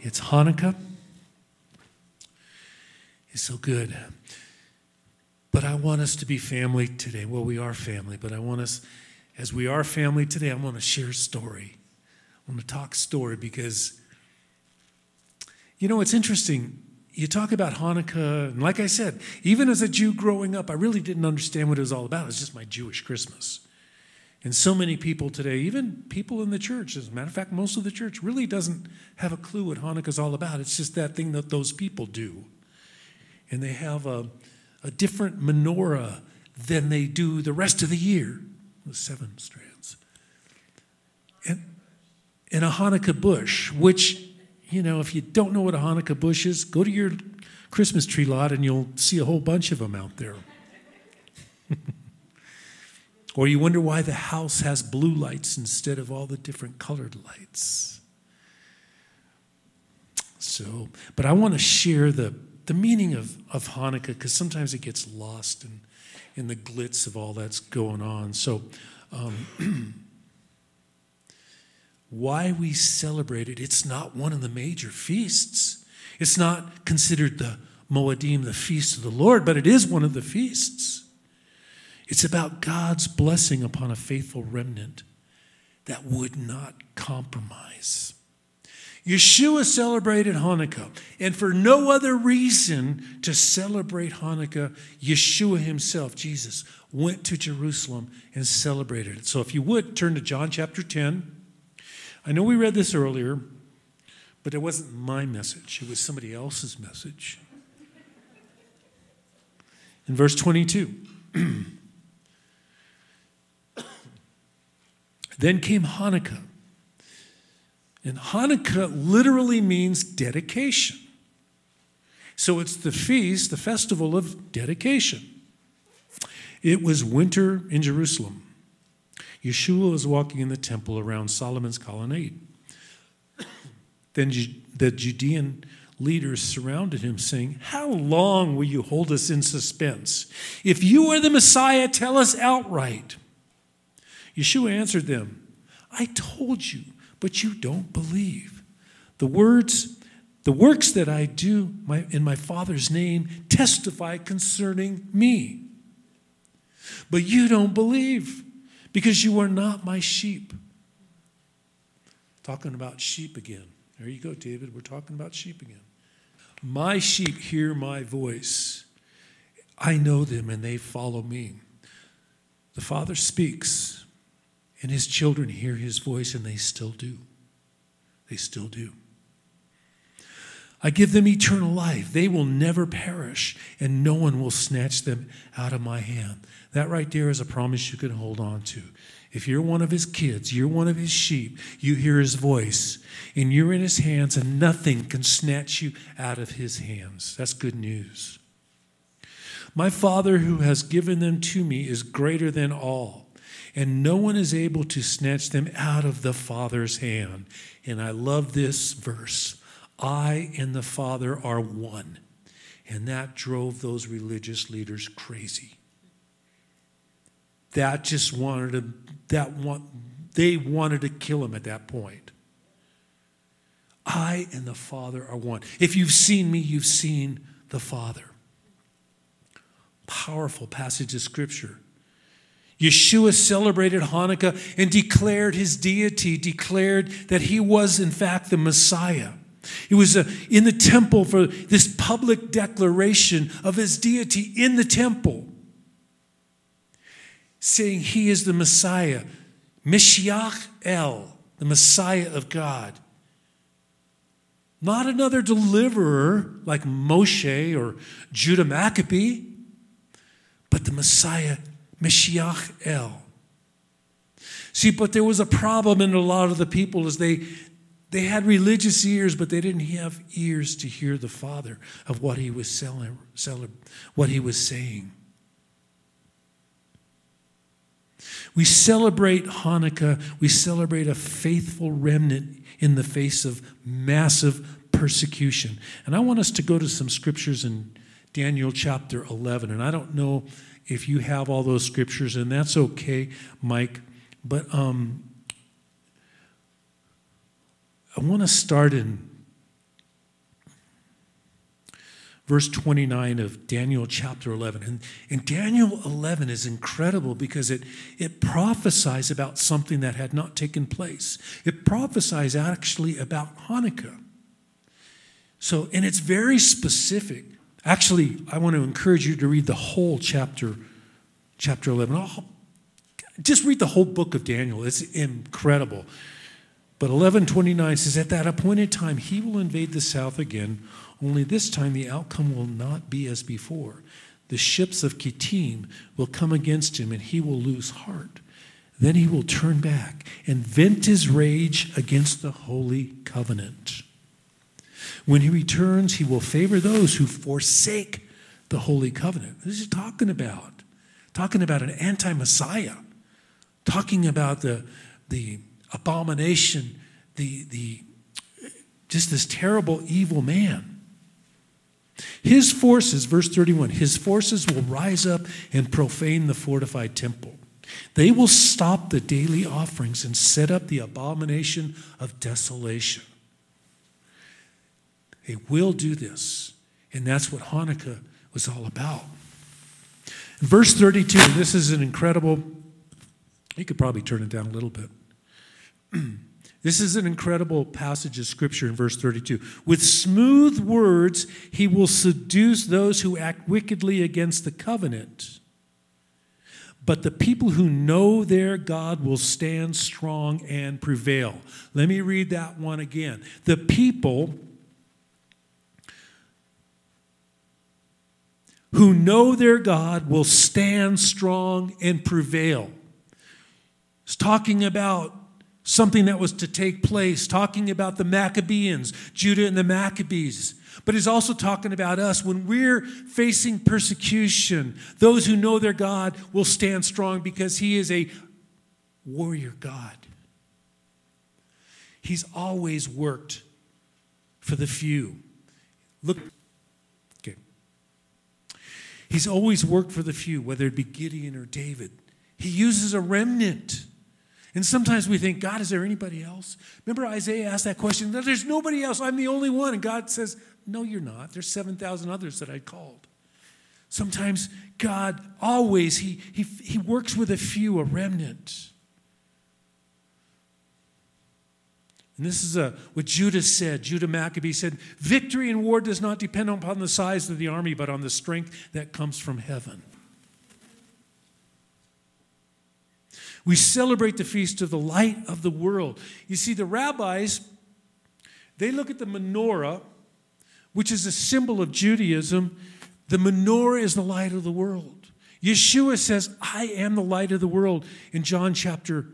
It's Hanukkah. It's so good. But I want us to be family today. Well, we are family, but I want us, as we are family today, I want to share a story. I want to talk story because, you know, it's interesting. You talk about Hanukkah, and like I said, even as a Jew growing up, I really didn't understand what it was all about. It's just my Jewish Christmas. And so many people today, even people in the church, as a matter of fact, most of the church really doesn't have a clue what Hanukkah is all about. It's just that thing that those people do. And they have a, a different menorah than they do the rest of the year, with seven strands. And, and a Hanukkah bush, which, you know, if you don't know what a Hanukkah bush is, go to your Christmas tree lot and you'll see a whole bunch of them out there. Or you wonder why the house has blue lights instead of all the different colored lights. So, but I want to share the, the meaning of, of Hanukkah because sometimes it gets lost in, in the glitz of all that's going on. So, um, why we celebrate it, it's not one of the major feasts. It's not considered the Moedim, the feast of the Lord, but it is one of the feasts. It's about God's blessing upon a faithful remnant that would not compromise. Yeshua celebrated Hanukkah, and for no other reason to celebrate Hanukkah, Yeshua himself, Jesus, went to Jerusalem and celebrated it. So if you would, turn to John chapter 10. I know we read this earlier, but it wasn't my message, it was somebody else's message. In verse 22. Then came Hanukkah. And Hanukkah literally means dedication. So it's the feast, the festival of dedication. It was winter in Jerusalem. Yeshua was walking in the temple around Solomon's colonnade. Then the Judean leaders surrounded him, saying, How long will you hold us in suspense? If you are the Messiah, tell us outright. Yeshua answered them, I told you, but you don't believe. The words, the works that I do in my Father's name testify concerning me. But you don't believe because you are not my sheep. Talking about sheep again. There you go, David. We're talking about sheep again. My sheep hear my voice. I know them and they follow me. The Father speaks and his children hear his voice, and they still do. They still do. I give them eternal life. They will never perish, and no one will snatch them out of my hand. That right there is a promise you can hold on to. If you're one of his kids, you're one of his sheep, you hear his voice, and you're in his hands, and nothing can snatch you out of his hands. That's good news. My Father who has given them to me is greater than all and no one is able to snatch them out of the Father's hand. And I love this verse I and the Father are one. And that drove those religious leaders crazy. That just wanted to, that want, they wanted to kill him at that point. I and the Father are one. If you've seen me, you've seen the Father. Powerful passage of Scripture. Yeshua celebrated Hanukkah and declared his deity, declared that he was, in fact, the Messiah. He was uh, in the temple for this public declaration of his deity in the temple, saying he is the Messiah, Mashiach El, the Messiah of God. Not another deliverer like Moshe or Judah Maccabee, but the Messiah Mashiach El. See, but there was a problem in a lot of the people as they they had religious ears, but they didn't have ears to hear the Father of what he was selling, selling what he was saying. We celebrate Hanukkah, we celebrate a faithful remnant in the face of massive persecution. And I want us to go to some scriptures in Daniel chapter 11. And I don't know if you have all those scriptures, and that's okay, Mike. But um, I want to start in verse 29 of Daniel chapter 11. And, and Daniel 11 is incredible because it, it prophesies about something that had not taken place. It prophesies actually about Hanukkah. So, and it's very specific. Actually, I want to encourage you to read the whole chapter, chapter 11. Oh, just read the whole book of Daniel. It's incredible. But 1129 says, At that appointed time, he will invade the south again, only this time the outcome will not be as before. The ships of Kittim will come against him, and he will lose heart. Then he will turn back and vent his rage against the holy covenant. When he returns, he will favor those who forsake the holy covenant. This is talking about talking about an anti-Messiah, talking about the the abomination, the, the, just this terrible, evil man. His forces, verse 31, his forces will rise up and profane the fortified temple. They will stop the daily offerings and set up the abomination of desolation. They will do this. And that's what Hanukkah was all about. In verse 32, this is an incredible, you could probably turn it down a little bit. this is an incredible passage of scripture in verse 32. With smooth words, he will seduce those who act wickedly against the covenant. But the people who know their God will stand strong and prevail. Let me read that one again. The people who know their God will stand strong and prevail. It's talking about something that was to take place, talking about the Maccabees, Judah and the Maccabees. But he's also talking about us. When we're facing persecution, those who know their God will stand strong because he is a warrior God. He's always worked for the few. Look. He's always worked for the few, whether it be Gideon or David. He uses a remnant. And sometimes we think, God, is there anybody else? Remember Isaiah asked that question, there's nobody else, I'm the only one. And God says, No, you're not. There's 7,000 others that I called. Sometimes God always, he, he, he works with a few, a remnant. And this is a, what Judah said. Judah Maccabee said, Victory in war does not depend upon the size of the army, but on the strength that comes from heaven. We celebrate the feast of the light of the world. You see, the rabbis, they look at the menorah, which is a symbol of Judaism. The menorah is the light of the world. Yeshua says, I am the light of the world in John chapter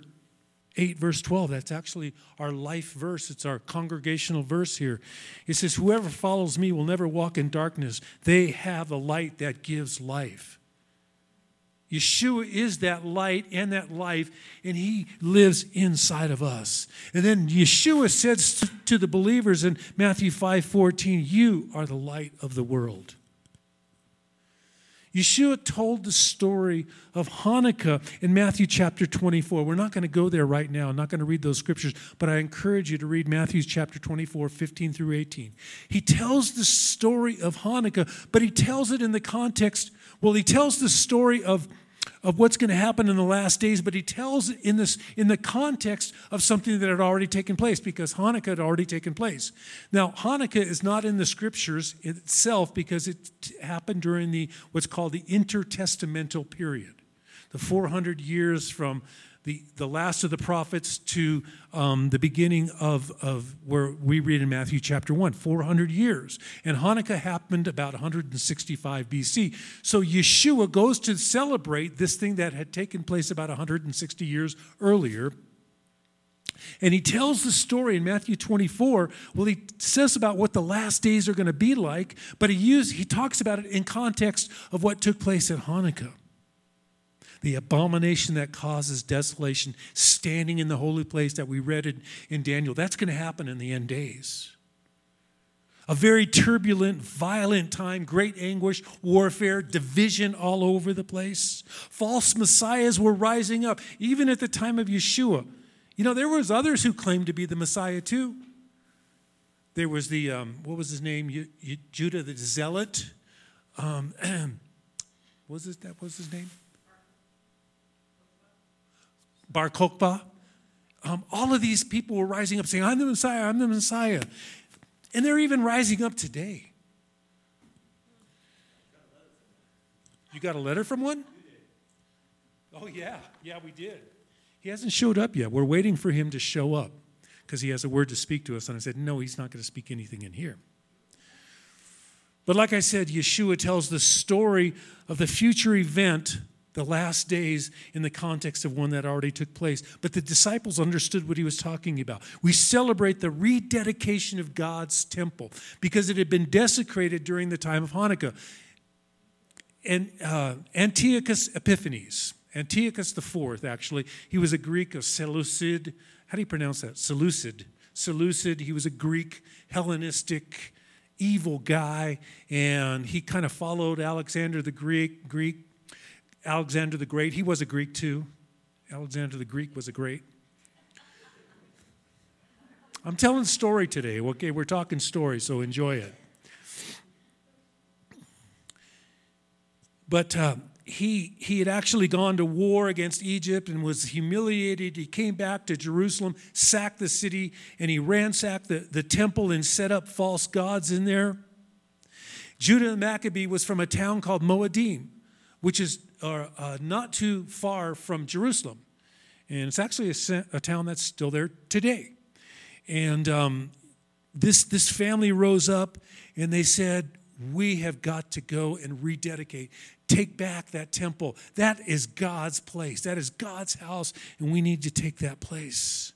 8, verse 12. That's actually our life verse. It's our congregational verse here. It says, Whoever follows me will never walk in darkness. They have the light that gives life. Yeshua is that light and that life, and he lives inside of us. And then Yeshua says to the believers in Matthew 5 14, You are the light of the world. Yeshua told the story of Hanukkah in Matthew chapter 24. We're not going to go there right now. I'm not going to read those scriptures, but I encourage you to read Matthew chapter 24, 15 through 18. He tells the story of Hanukkah, but he tells it in the context, well, he tells the story of of what's going to happen in the last days, but he tells in this in the context of something that had already taken place because Hanukkah had already taken place. Now, Hanukkah is not in the scriptures itself because it happened during the what's called the intertestamental period, the 400 years from the, the last of the prophets to um, the beginning of, of where we read in Matthew chapter 1, 400 years. And Hanukkah happened about 165 BC. So Yeshua goes to celebrate this thing that had taken place about 160 years earlier. And he tells the story in Matthew 24. Well, he says about what the last days are going to be like, but he, use, he talks about it in context of what took place at Hanukkah the abomination that causes desolation, standing in the holy place that we read in, in Daniel. That's going to happen in the end days. A very turbulent, violent time, great anguish, warfare, division all over the place. False messiahs were rising up, even at the time of Yeshua. You know, there was others who claimed to be the Messiah too. there was the, um, what was his name? You, you, Judah the Zealot. Um, was it, that was his name? Bar Kokhba. Um, all of these people were rising up saying, I'm the Messiah, I'm the Messiah. And they're even rising up today. You got a letter from one? Oh, yeah. Yeah, we did. He hasn't showed up yet. We're waiting for him to show up because he has a word to speak to us. And I said, No, he's not going to speak anything in here. But like I said, Yeshua tells the story of the future event, the last days, in the context of one that already took place. But the disciples understood what he was talking about. We celebrate the rededication of God's temple because it had been desecrated during the time of Hanukkah. And uh, Antiochus Epiphanes, Antiochus IV, actually, he was a Greek of Seleucid. How do you pronounce that? Seleucid. Seleucid. He was a Greek, Hellenistic, evil guy, and he kind of followed Alexander the Greek. Greek, Alexander the Great. He was a Greek too. Alexander the Greek was a great. I'm telling a story today. Okay, we're talking story, so enjoy it. But uh, he, he had actually gone to war against Egypt and was humiliated. He came back to Jerusalem, sacked the city, and he ransacked the, the temple and set up false gods in there. Judah the Maccabee was from a town called Moadim, which is uh, uh, not too far from Jerusalem. And it's actually a, a town that's still there today. And um, this, this family rose up and they said, we have got to go and rededicate, take back that temple. That is God's place, that is God's house, and we need to take that place.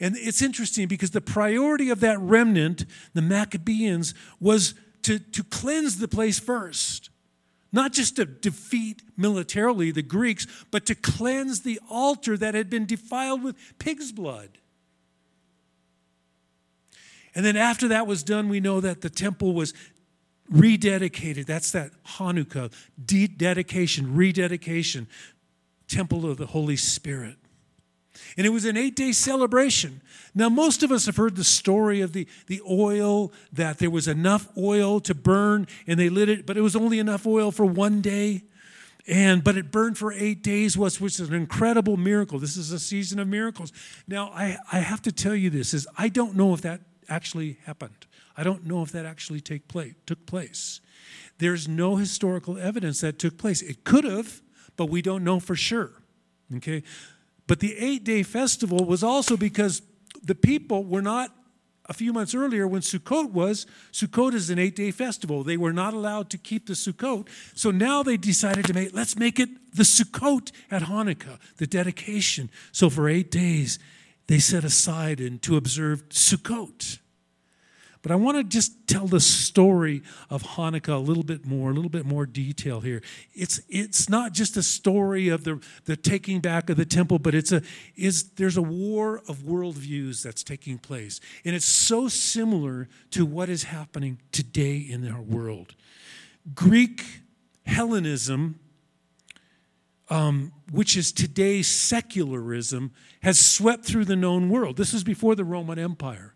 And it's interesting because the priority of that remnant, the Maccabees, was to, to cleanse the place first. Not just to defeat militarily the Greeks, but to cleanse the altar that had been defiled with pig's blood. And then after that was done, we know that the temple was rededicated. That's that Hanukkah, de- dedication, rededication, temple of the Holy Spirit. And it was an eight day celebration. Now, most of us have heard the story of the, the oil, that there was enough oil to burn and they lit it, but it was only enough oil for one day. And but it burned for eight days, which was an incredible miracle. This is a season of miracles. Now, I, I have to tell you this is I don't know if that actually happened. I don't know if that actually take place, took place. There's no historical evidence that took place. It could have, but we don't know for sure. Okay? But the eight day festival was also because the people were not, a few months earlier when Sukkot was, Sukkot is an eight day festival. They were not allowed to keep the Sukkot. So now they decided to make, let's make it the Sukkot at Hanukkah, the dedication. So for eight days, they set aside and to observe Sukkot. But I want to just tell the story of Hanukkah a little bit more, a little bit more detail here. It's, it's not just a story of the, the taking back of the temple, but it's a, is, there's a war of worldviews that's taking place. And it's so similar to what is happening today in our world. Greek Hellenism, um, which is today's secularism, has swept through the known world. This is before the Roman Empire.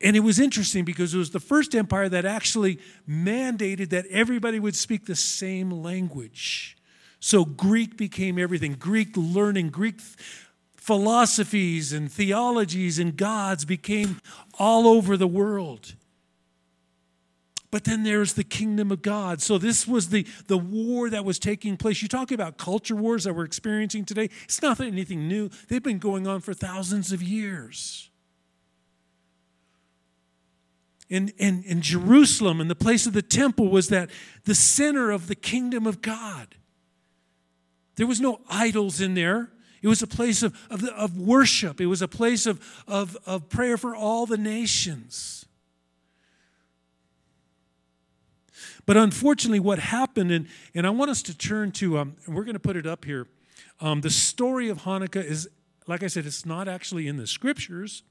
And it was interesting because it was the first empire that actually mandated that everybody would speak the same language. So Greek became everything Greek learning, Greek philosophies and theologies and gods became all over the world. But then there's the kingdom of God. So this was the, the war that was taking place. You talk about culture wars that we're experiencing today. It's not anything new. They've been going on for thousands of years in, in, in Jerusalem and the place of the temple was that the center of the kingdom of God. There was no idols in there. It was a place of, of, of worship. It was a place of, of, of prayer for all the nations. But unfortunately, what happened, and, and I want us to turn to, um, and we're going to put it up here. Um, the story of Hanukkah is, like I said, it's not actually in the scriptures.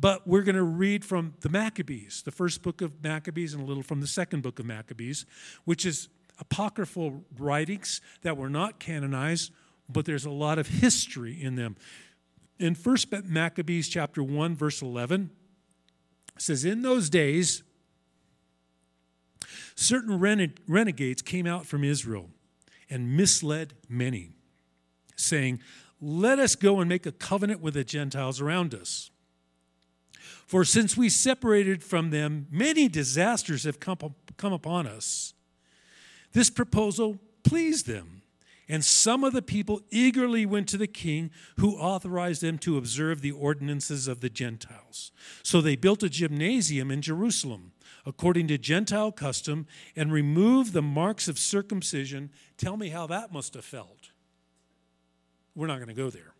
But we're going to read from the Maccabees, the first book of Maccabees, and a little from the second book of Maccabees, which is apocryphal writings that were not canonized, but there's a lot of history in them. In First Maccabees chapter 1, verse 11, It says, In those days, certain renegades came out from Israel and misled many, saying, Let us go and make a covenant with the Gentiles around us. For since we separated from them, many disasters have come, come upon us. This proposal pleased them, and some of the people eagerly went to the king, who authorized them to observe the ordinances of the Gentiles. So they built a gymnasium in Jerusalem, according to Gentile custom, and removed the marks of circumcision. Tell me how that must have felt. We're not going to go there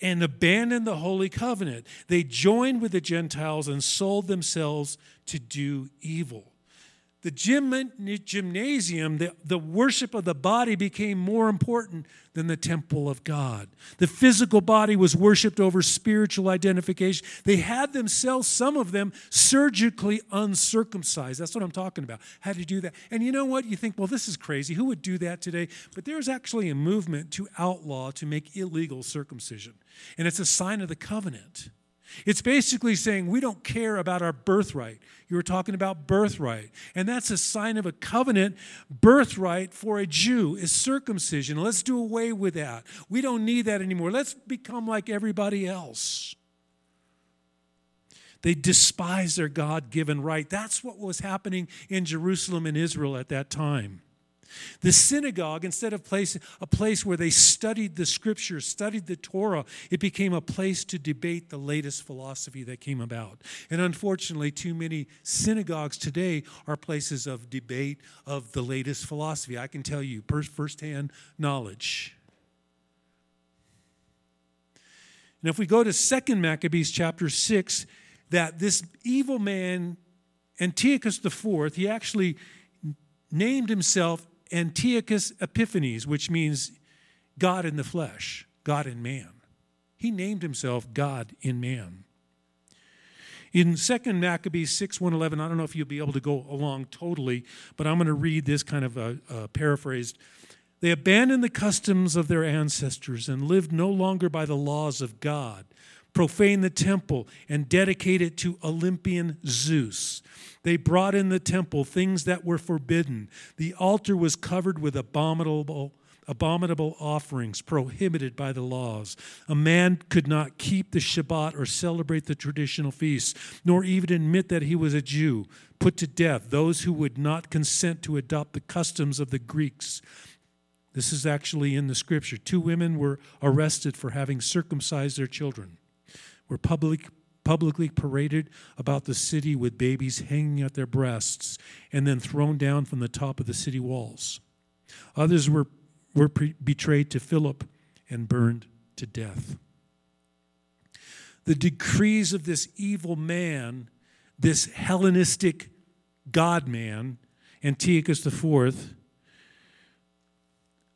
and abandoned the holy covenant. They joined with the Gentiles and sold themselves to do evil the gym, gymnasium, the, the worship of the body became more important than the temple of God. The physical body was worshiped over spiritual identification. They had themselves, some of them, surgically uncircumcised. That's what I'm talking about. How to do that. And you know what? You think, well, this is crazy. Who would do that today? But there's actually a movement to outlaw, to make illegal circumcision. And it's a sign of the covenant. It's basically saying we don't care about our birthright. You were talking about birthright. And that's a sign of a covenant. Birthright for a Jew is circumcision. Let's do away with that. We don't need that anymore. Let's become like everybody else. They despise their God given right. That's what was happening in Jerusalem and Israel at that time. The synagogue, instead of place, a place where they studied the scriptures, studied the Torah, it became a place to debate the latest philosophy that came about. And unfortunately, too many synagogues today are places of debate of the latest philosophy. I can tell you firsthand knowledge. And if we go to 2 Maccabees chapter 6, that this evil man, Antiochus IV, he actually named himself Antiochus Epiphanes, which means God in the flesh, God in man. He named himself God in man. In 2 Maccabees 6 111, I don't know if you'll be able to go along totally, but I'm going to read this kind of a, a paraphrased. They abandoned the customs of their ancestors and lived no longer by the laws of God, profaned the temple, and dedicated it to Olympian Zeus. They brought in the temple things that were forbidden. The altar was covered with abominable abominable offerings prohibited by the laws. A man could not keep the Shabbat or celebrate the traditional feasts, nor even admit that he was a Jew. Put to death those who would not consent to adopt the customs of the Greeks. This is actually in the scripture. Two women were arrested for having circumcised their children, were public, publicly paraded about the city with babies hanging at their breasts and then thrown down from the top of the city walls. Others were, were pre- betrayed to Philip and burned to death. The decrees of this evil man, this Hellenistic God man, Antiochus IV,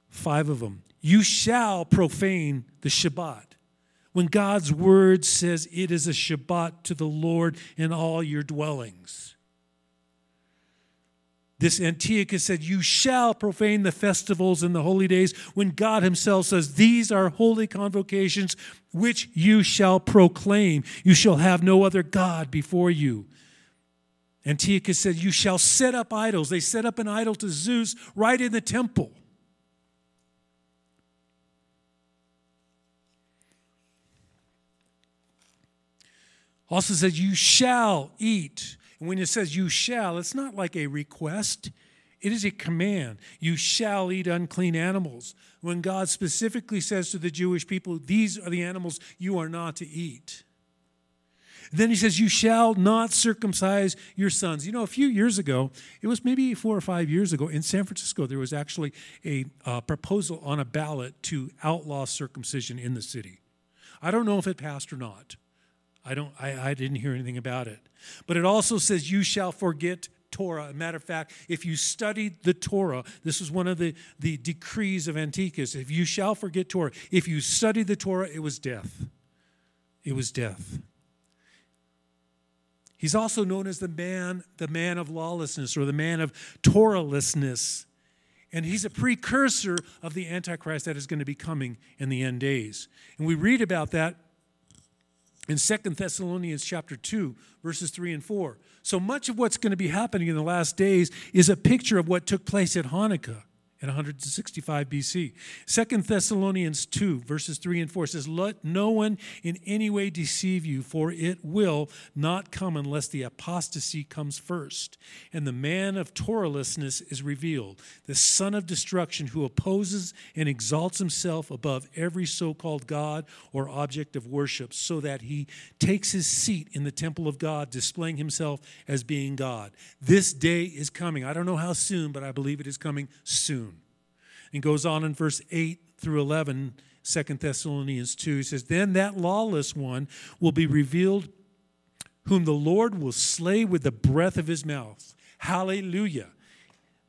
five of them. You shall profane the Shabbat when God's word says it is a Shabbat to the Lord in all your dwellings. This Antiochus said, You shall profane the festivals and the holy days, when God Himself says, These are holy convocations which you shall proclaim. You shall have no other God before you. Antiochus said, You shall set up idols. They set up an idol to Zeus right in the temple. Also says, You shall eat. And when it says you shall, it's not like a request, it is a command. You shall eat unclean animals. When God specifically says to the Jewish people, These are the animals you are not to eat. Then he says, You shall not circumcise your sons. You know, a few years ago, it was maybe four or five years ago, in San Francisco, there was actually a uh, proposal on a ballot to outlaw circumcision in the city. I don't know if it passed or not. I don't I, I didn't hear anything about it. But it also says you shall forget Torah. matter of fact, if you studied the Torah, this is one of the, the decrees of Antiochus. If you shall forget Torah, if you studied the Torah, it was death. It was death. He's also known as the man, the man of lawlessness or the man of Torahlessness. And he's a precursor of the Antichrist that is going to be coming in the end days. And we read about that in Second Thessalonians chapter 2 verses 3 and 4. So much of what's going to be happening in the last days is a picture of what took place at Hanukkah in 165 BC. Second Thessalonians 2, verses 3 and 4 says, Let no one in any way deceive you, for it will not come unless the apostasy comes first, and the man of Torahlessness is revealed, the son of destruction who opposes and exalts himself above every so called God or object of worship, so that he takes his seat in the temple of God, displaying himself as being God. This day is coming. I don't know how soon, but I believe it is coming soon and goes on in verse 8 through 11, 2 Thessalonians 2. He says, Then that lawless one will be revealed, whom the Lord will slay with the breath of his mouth. Hallelujah.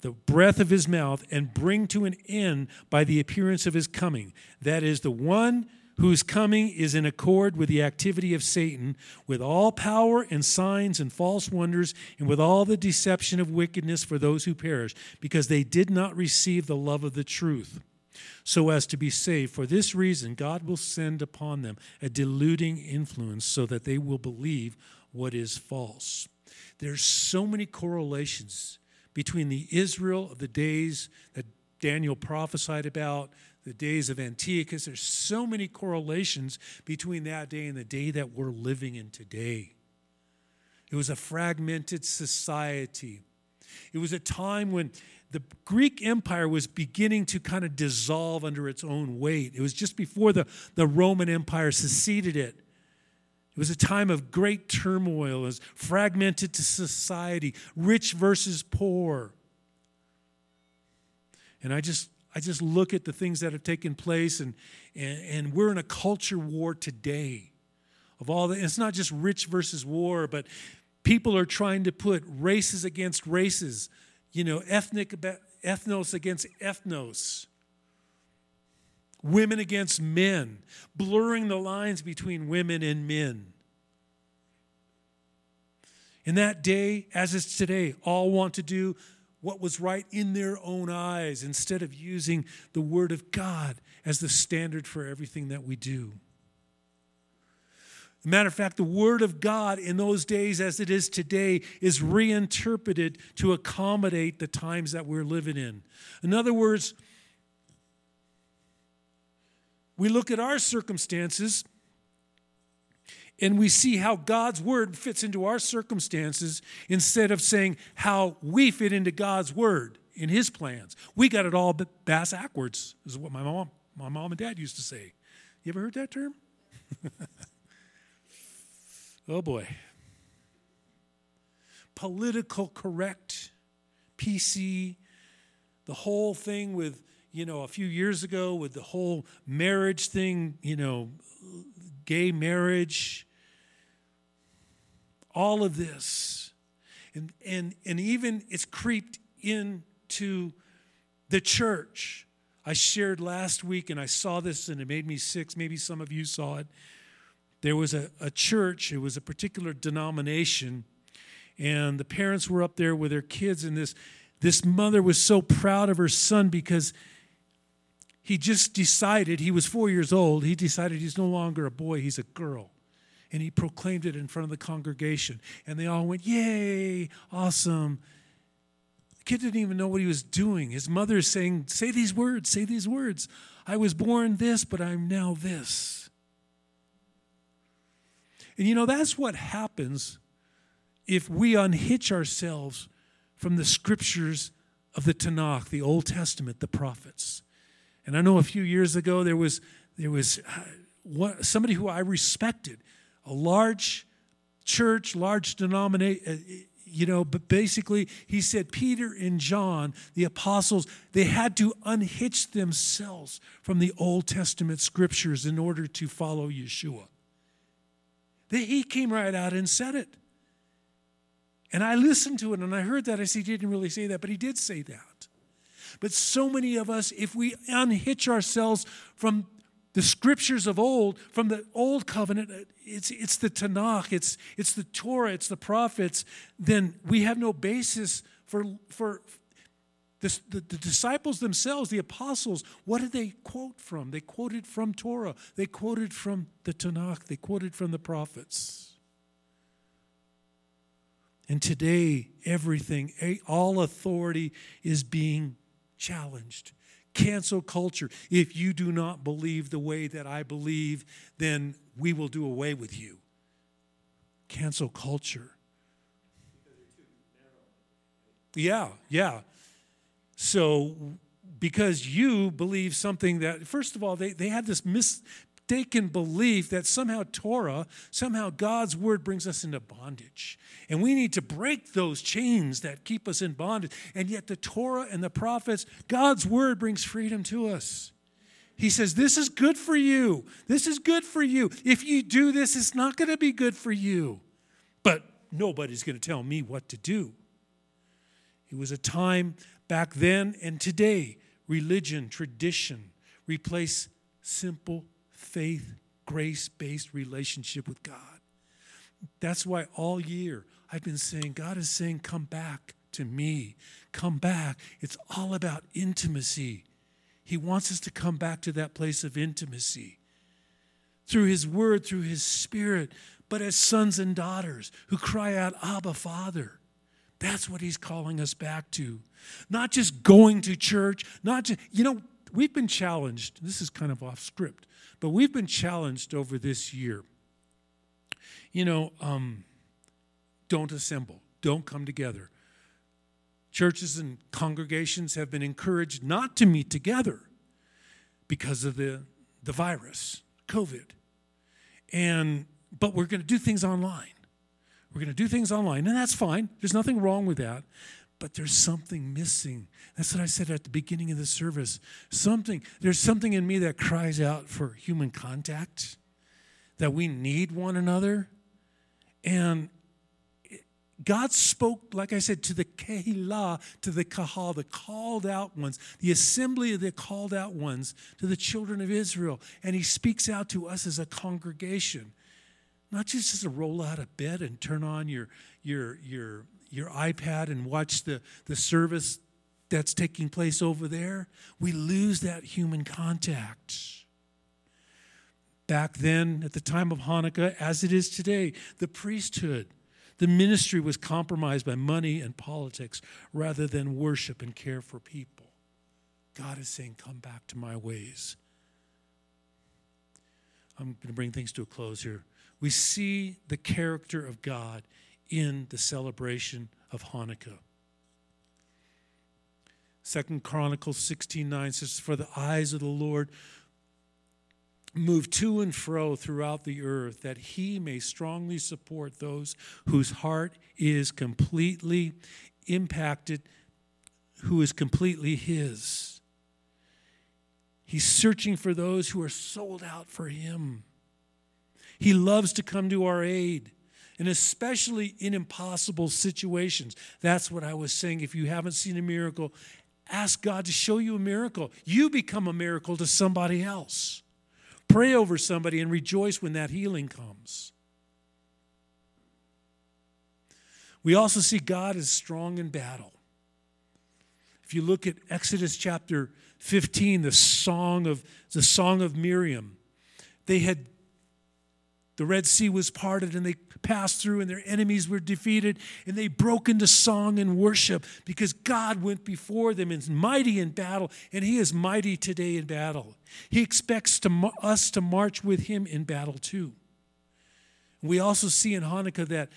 The breath of his mouth, and bring to an end by the appearance of his coming. That is, the one whose coming is in accord with the activity of Satan, with all power and signs and false wonders, and with all the deception of wickedness for those who perish, because they did not receive the love of the truth, so as to be saved. For this reason, God will send upon them a deluding influence, so that they will believe what is false. There's so many correlations between the Israel of the days that Daniel prophesied about, the days of Antiochus. There's so many correlations between that day and the day that we're living in today. It was a fragmented society. It was a time when the Greek Empire was beginning to kind of dissolve under its own weight. It was just before the, the Roman Empire seceded it. It was a time of great turmoil, as fragmented to society, rich versus poor. And I just I just look at the things that have taken place, and, and, and we're in a culture war today. Of all the, it's not just rich versus war, but people are trying to put races against races, you know, ethnic ethnos against ethnos, women against men, blurring the lines between women and men. In that day, as is today, all want to do what was right in their own eyes instead of using the Word of God as the standard for everything that we do. Matter of fact, the Word of God in those days, as it is today, is reinterpreted to accommodate the times that we're living in. In other words, we look at our circumstances and we see how God's word fits into our circumstances instead of saying how we fit into God's word in his plans. We got it all bass backwards, is what my mom, my mom and dad used to say. You ever heard that term? oh boy. Political correct, PC, the whole thing with, you know, a few years ago with the whole marriage thing, you know, gay marriage, all of this. And, and, and even it's creeped into the church. I shared last week and I saw this and it made me sick. Maybe some of you saw it. There was a, a church, it was a particular denomination, and the parents were up there with their kids, and this, this mother was so proud of her son because he just decided, he was four years old, he decided he's no longer a boy, he's a girl and he proclaimed it in front of the congregation. And they all went, Yay, awesome. The kid didn't even know what he was doing. His mother is saying, Say these words, say these words. I was born this, but I'm now this. And you know, that's what happens if we unhitch ourselves from the scriptures of the Tanakh, the Old Testament, the prophets. And I know a few years ago there was there was uh, somebody who I respected a large church, large denomination, uh, you know, but basically he said Peter and John, the apostles, they had to unhitch themselves from the Old Testament scriptures in order to follow Yeshua. He came right out and said it. And I listened to it and I heard that. I said, he didn't really say that, but he did say that. But so many of us, if we unhitch ourselves from the scriptures of old, from the old covenant, it's, it's the Tanakh, it's, it's the Torah, it's the prophets, then we have no basis for, for The, the, the, disciples themselves, the apostles, what did they quote from? They quoted from Torah. They quoted from the Tanakh. They quoted from the prophets. And today, everything, all authority is being challenged. Cancel culture. If you do not believe the way that I believe, then we will do away with you. Cancel culture. Yeah, yeah. So, because you believe something that, first of all, they, they had this mistaken belief that somehow Torah, somehow God's word brings us into bondage. And we need to break those chains that keep us in bondage. And yet, the Torah and the prophets, God's word brings freedom to us. He says, This is good for you. This is good for you. If you do this, it's not going to be good for you. But nobody's going to tell me what to do. It was a time back then and today, religion, tradition replace simple faith, grace based relationship with God. That's why all year I've been saying, God is saying, come back to me. Come back. It's all about intimacy. He wants us to come back to that place of intimacy through His Word, through His Spirit, but as sons and daughters who cry out, Abba, Father. That's what he's calling us back to. Not just going to church, not just, you know, we've been challenged. This is kind of off script, but we've been challenged over this year. You know, um, don't assemble, don't come together. Churches and congregations have been encouraged not to meet together because of the, the virus, COVID. And but we're going to do things online. We're going to do things online, and that's fine. There's nothing wrong with that. But there's something missing. That's what I said at the beginning of the service. Something, there's something in me that cries out for human contact, that we need one another. And God spoke, like I said, to the Kehillah, to the Kahal, the called out ones, the assembly of the called out ones, to the children of Israel. And He speaks out to us as a congregation. Not just as a roll out of bed and turn on your, your, your, your iPad and watch the, the service that's taking place over there. We lose that human contact. Back then, at the time of Hanukkah, as it is today, the priesthood, the ministry was compromised by money and politics rather than worship and care for people. God is saying, Come back to my ways. I'm going to bring things to a close here we see the character of God in the celebration of Hanukkah. Second Chronicles 16:9 says, For the eyes of the Lord move to and fro throughout the earth, that he may strongly support those whose heart is completely impacted, who is completely his. He's searching for those who are sold out for him. He loves to come to our aid, and especially in impossible situations. That's what I was saying. If you haven't seen a miracle, ask God to show you a miracle. You become a miracle to somebody else. Pray over somebody and rejoice when that healing comes. We also see God is strong in battle. If you look at Exodus chapter 15, the song of the song of Miriam, they had the Red Sea was parted and they passed through, and their enemies were defeated, and they broke into song and worship because God went before them and is mighty in battle, and He is mighty today in battle. He expects to, us to march with Him in battle too. We also see in Hanukkah that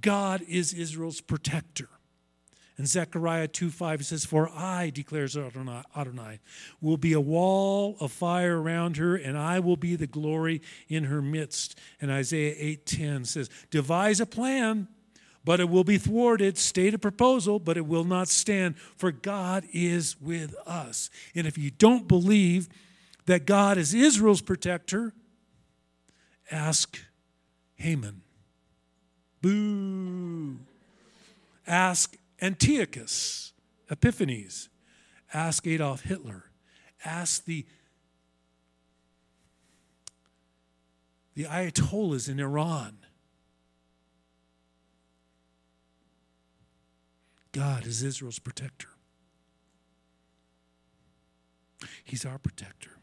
God is Israel's protector. In Zechariah 2 5, says, For I, declares Adonai, will be a wall of fire around her, and I will be the glory in her midst. And Isaiah 8 10 says, Devise a plan, but it will be thwarted. State a proposal, but it will not stand, for God is with us. And if you don't believe that God is Israel's protector, ask Haman. Boo. Ask Antiochus, Epiphanes, ask Adolf Hitler, ask the, the Ayatollahs in Iran. God is Israel's protector. He's our protector.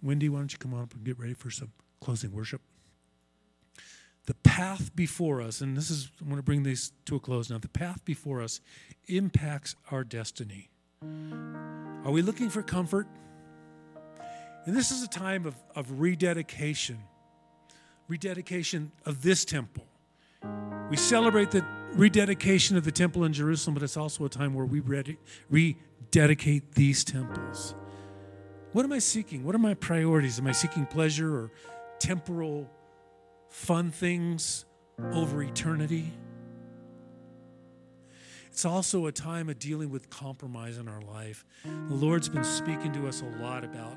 Wendy, why don't you come on up and get ready for some closing worship? The path before us, and this is, I want to bring this to a close now. The path before us impacts our destiny. Are we looking for comfort? And this is a time of, of rededication, rededication of this temple. We celebrate the rededication of the temple in Jerusalem, but it's also a time where we rededicate these temples. What am I seeking? What are my priorities? Am I seeking pleasure or temporal fun things over eternity? It's also a time of dealing with compromise in our life. The Lord's been speaking to us a lot about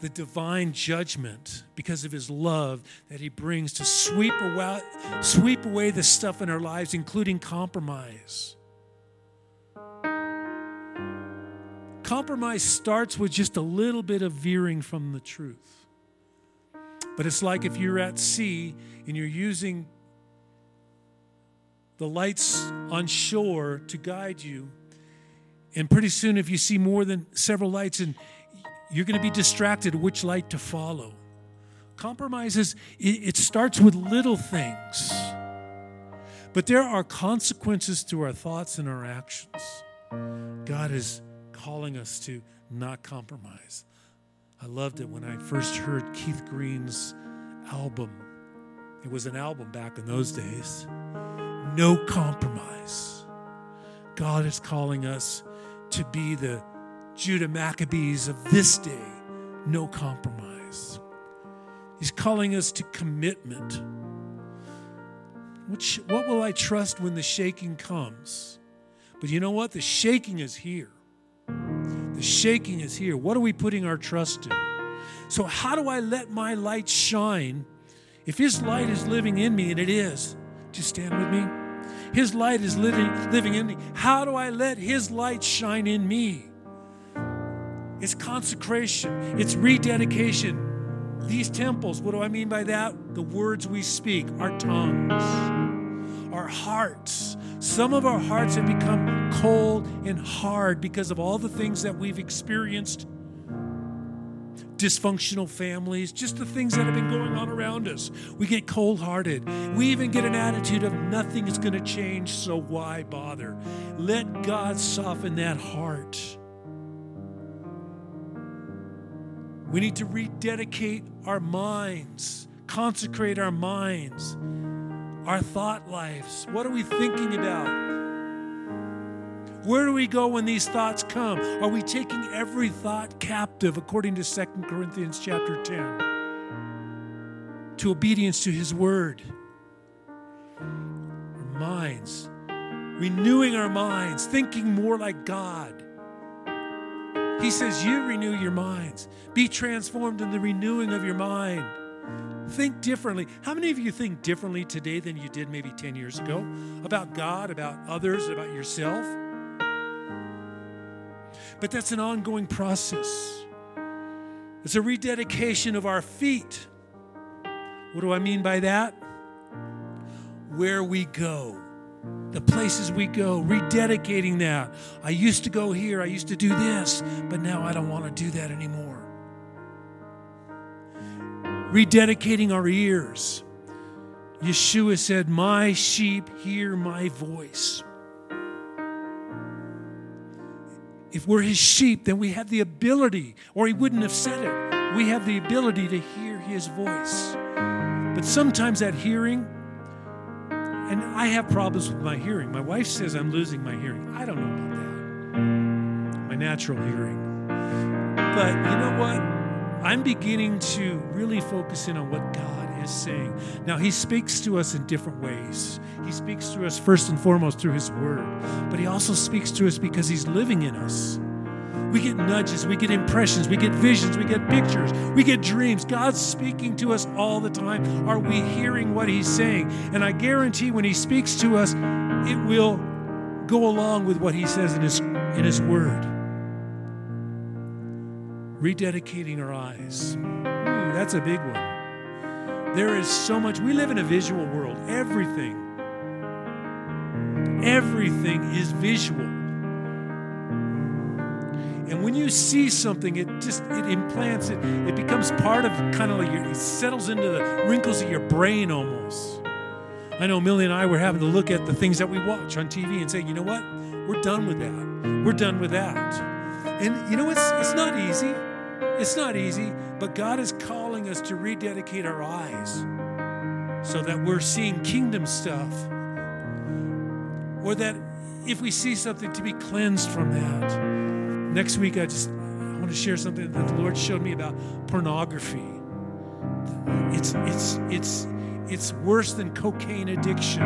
the divine judgment because of his love that he brings to sweep away, sweep away the stuff in our lives, including compromise. Compromise starts with just a little bit of veering from the truth. But it's like if you're at sea and you're using the lights on shore to guide you, and pretty soon, if you see more than several lights and you're going to be distracted which light to follow. Compromises, it starts with little things. But there are consequences to our thoughts and our actions. God is calling us to not compromise. I loved it when I first heard Keith Green's album. It was an album back in those days. No compromise. God is calling us to be the Judah Maccabees of this day, no compromise. He's calling us to commitment. Which, what will I trust when the shaking comes? But you know what? The shaking is here. Shaking is here. What are we putting our trust in? So, how do I let my light shine? If His light is living in me, and it is, just stand with me. His light is living, living in me. How do I let His light shine in me? It's consecration, it's rededication. These temples, what do I mean by that? The words we speak, our tongues, our hearts. Some of our hearts have become cold and hard because of all the things that we've experienced dysfunctional families, just the things that have been going on around us. We get cold hearted. We even get an attitude of nothing is going to change, so why bother? Let God soften that heart. We need to rededicate our minds, consecrate our minds, our thought lives. What are we thinking about? Where do we go when these thoughts come? Are we taking every thought captive according to 2 Corinthians chapter 10 to obedience to his word? Our minds, renewing our minds, thinking more like God. He says, You renew your minds. Be transformed in the renewing of your mind. Think differently. How many of you think differently today than you did maybe 10 years ago about God, about others, about yourself? But that's an ongoing process. It's a rededication of our feet. What do I mean by that? Where we go the places we go, rededicating that. I used to go here, I used to do this, but now I don't want to do that anymore. Rededicating our ears. Yeshua said, My sheep hear my voice. If we're his sheep, then we have the ability, or he wouldn't have said it, we have the ability to hear his voice. But sometimes that hearing, and I have problems with my hearing. My wife says I'm losing my hearing. I don't know about that. My natural hearing. But you know what? I'm beginning to really focus in on what God is saying. Now, He speaks to us in different ways. He speaks to us first and foremost through His Word, but He also speaks to us because He's living in us. We get nudges, we get impressions, we get visions, we get pictures, we get dreams. God's speaking to us all the time. Are we hearing what He's saying? And I guarantee when He speaks to us, it will go along with what He says in His, in his Word. Rededicating our eyes. Ooh, that's a big one. There is so much. We live in a visual world. Everything, everything is visual. And when you see something, it just it implants it. It becomes part of kind of like your, it settles into the wrinkles of your brain almost. I know Millie and I were having to look at the things that we watch on TV and say, you know what? We're done with that. We're done with that. And you know, it's it's not easy. It's not easy, but God is calling us to rededicate our eyes so that we're seeing kingdom stuff. Or that if we see something to be cleansed from that. Next week I just I want to share something that the Lord showed me about pornography. It's it's it's it's worse than cocaine addiction.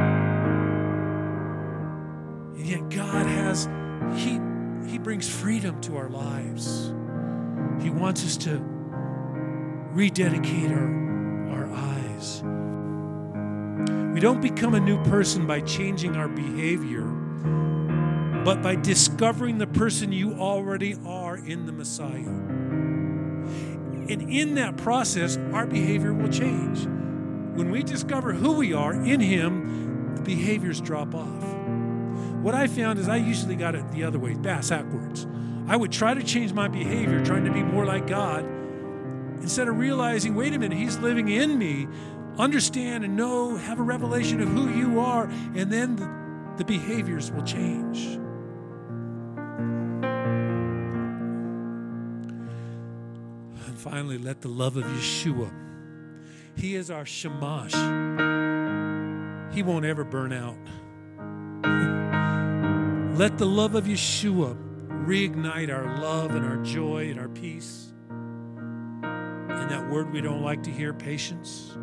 And yet God has he he brings freedom to our lives. He wants us to rededicate our, our eyes. We don't become a new person by changing our behavior, but by discovering the person you already are in the Messiah. And in that process, our behavior will change. When we discover who we are in Him, the behaviors drop off. What I found is I usually got it the other way, backwards. I would try to change my behavior, trying to be more like God, instead of realizing, wait a minute, He's living in me. Understand and know, have a revelation of who you are, and then the, the behaviors will change. And finally, let the love of Yeshua, He is our Shamash. He won't ever burn out. let the love of Yeshua reignite our love and our joy and our peace. And that word we don't like to hear patience,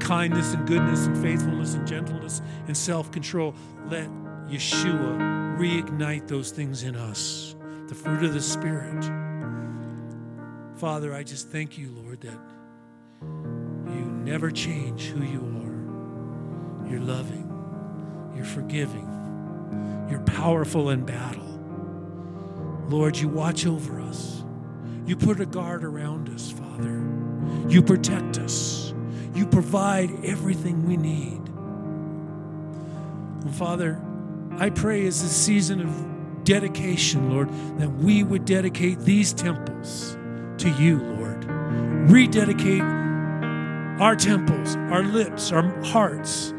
kindness and goodness and faithfulness and gentleness and self control. Let Yeshua reignite those things in us, the fruit of the Spirit. Father, I just thank you, Lord, that you never change who you are. You're loving, you're forgiving, you're powerful in battle. Lord, you watch over us. You put a guard around us, Father. You protect us. You provide everything we need. And Father, I pray as a season of dedication, Lord, that we would dedicate these temples to you, Lord. Rededicate our temples, our lips, our hearts,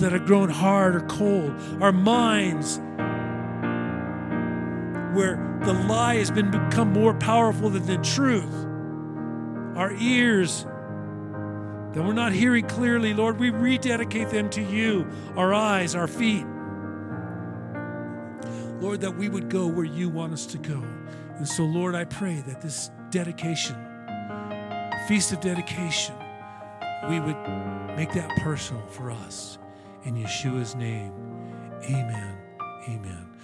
that have grown hard or cold, our minds where the lie has been become more powerful than the truth. Our ears that we're not hearing clearly, Lord, we rededicate them to you, our eyes, our feet. Lord, that we would go where you want us to go. And so, Lord, I pray that this dedication, feast of dedication, we would make that personal for us. In Yeshua's name, amen. Amen.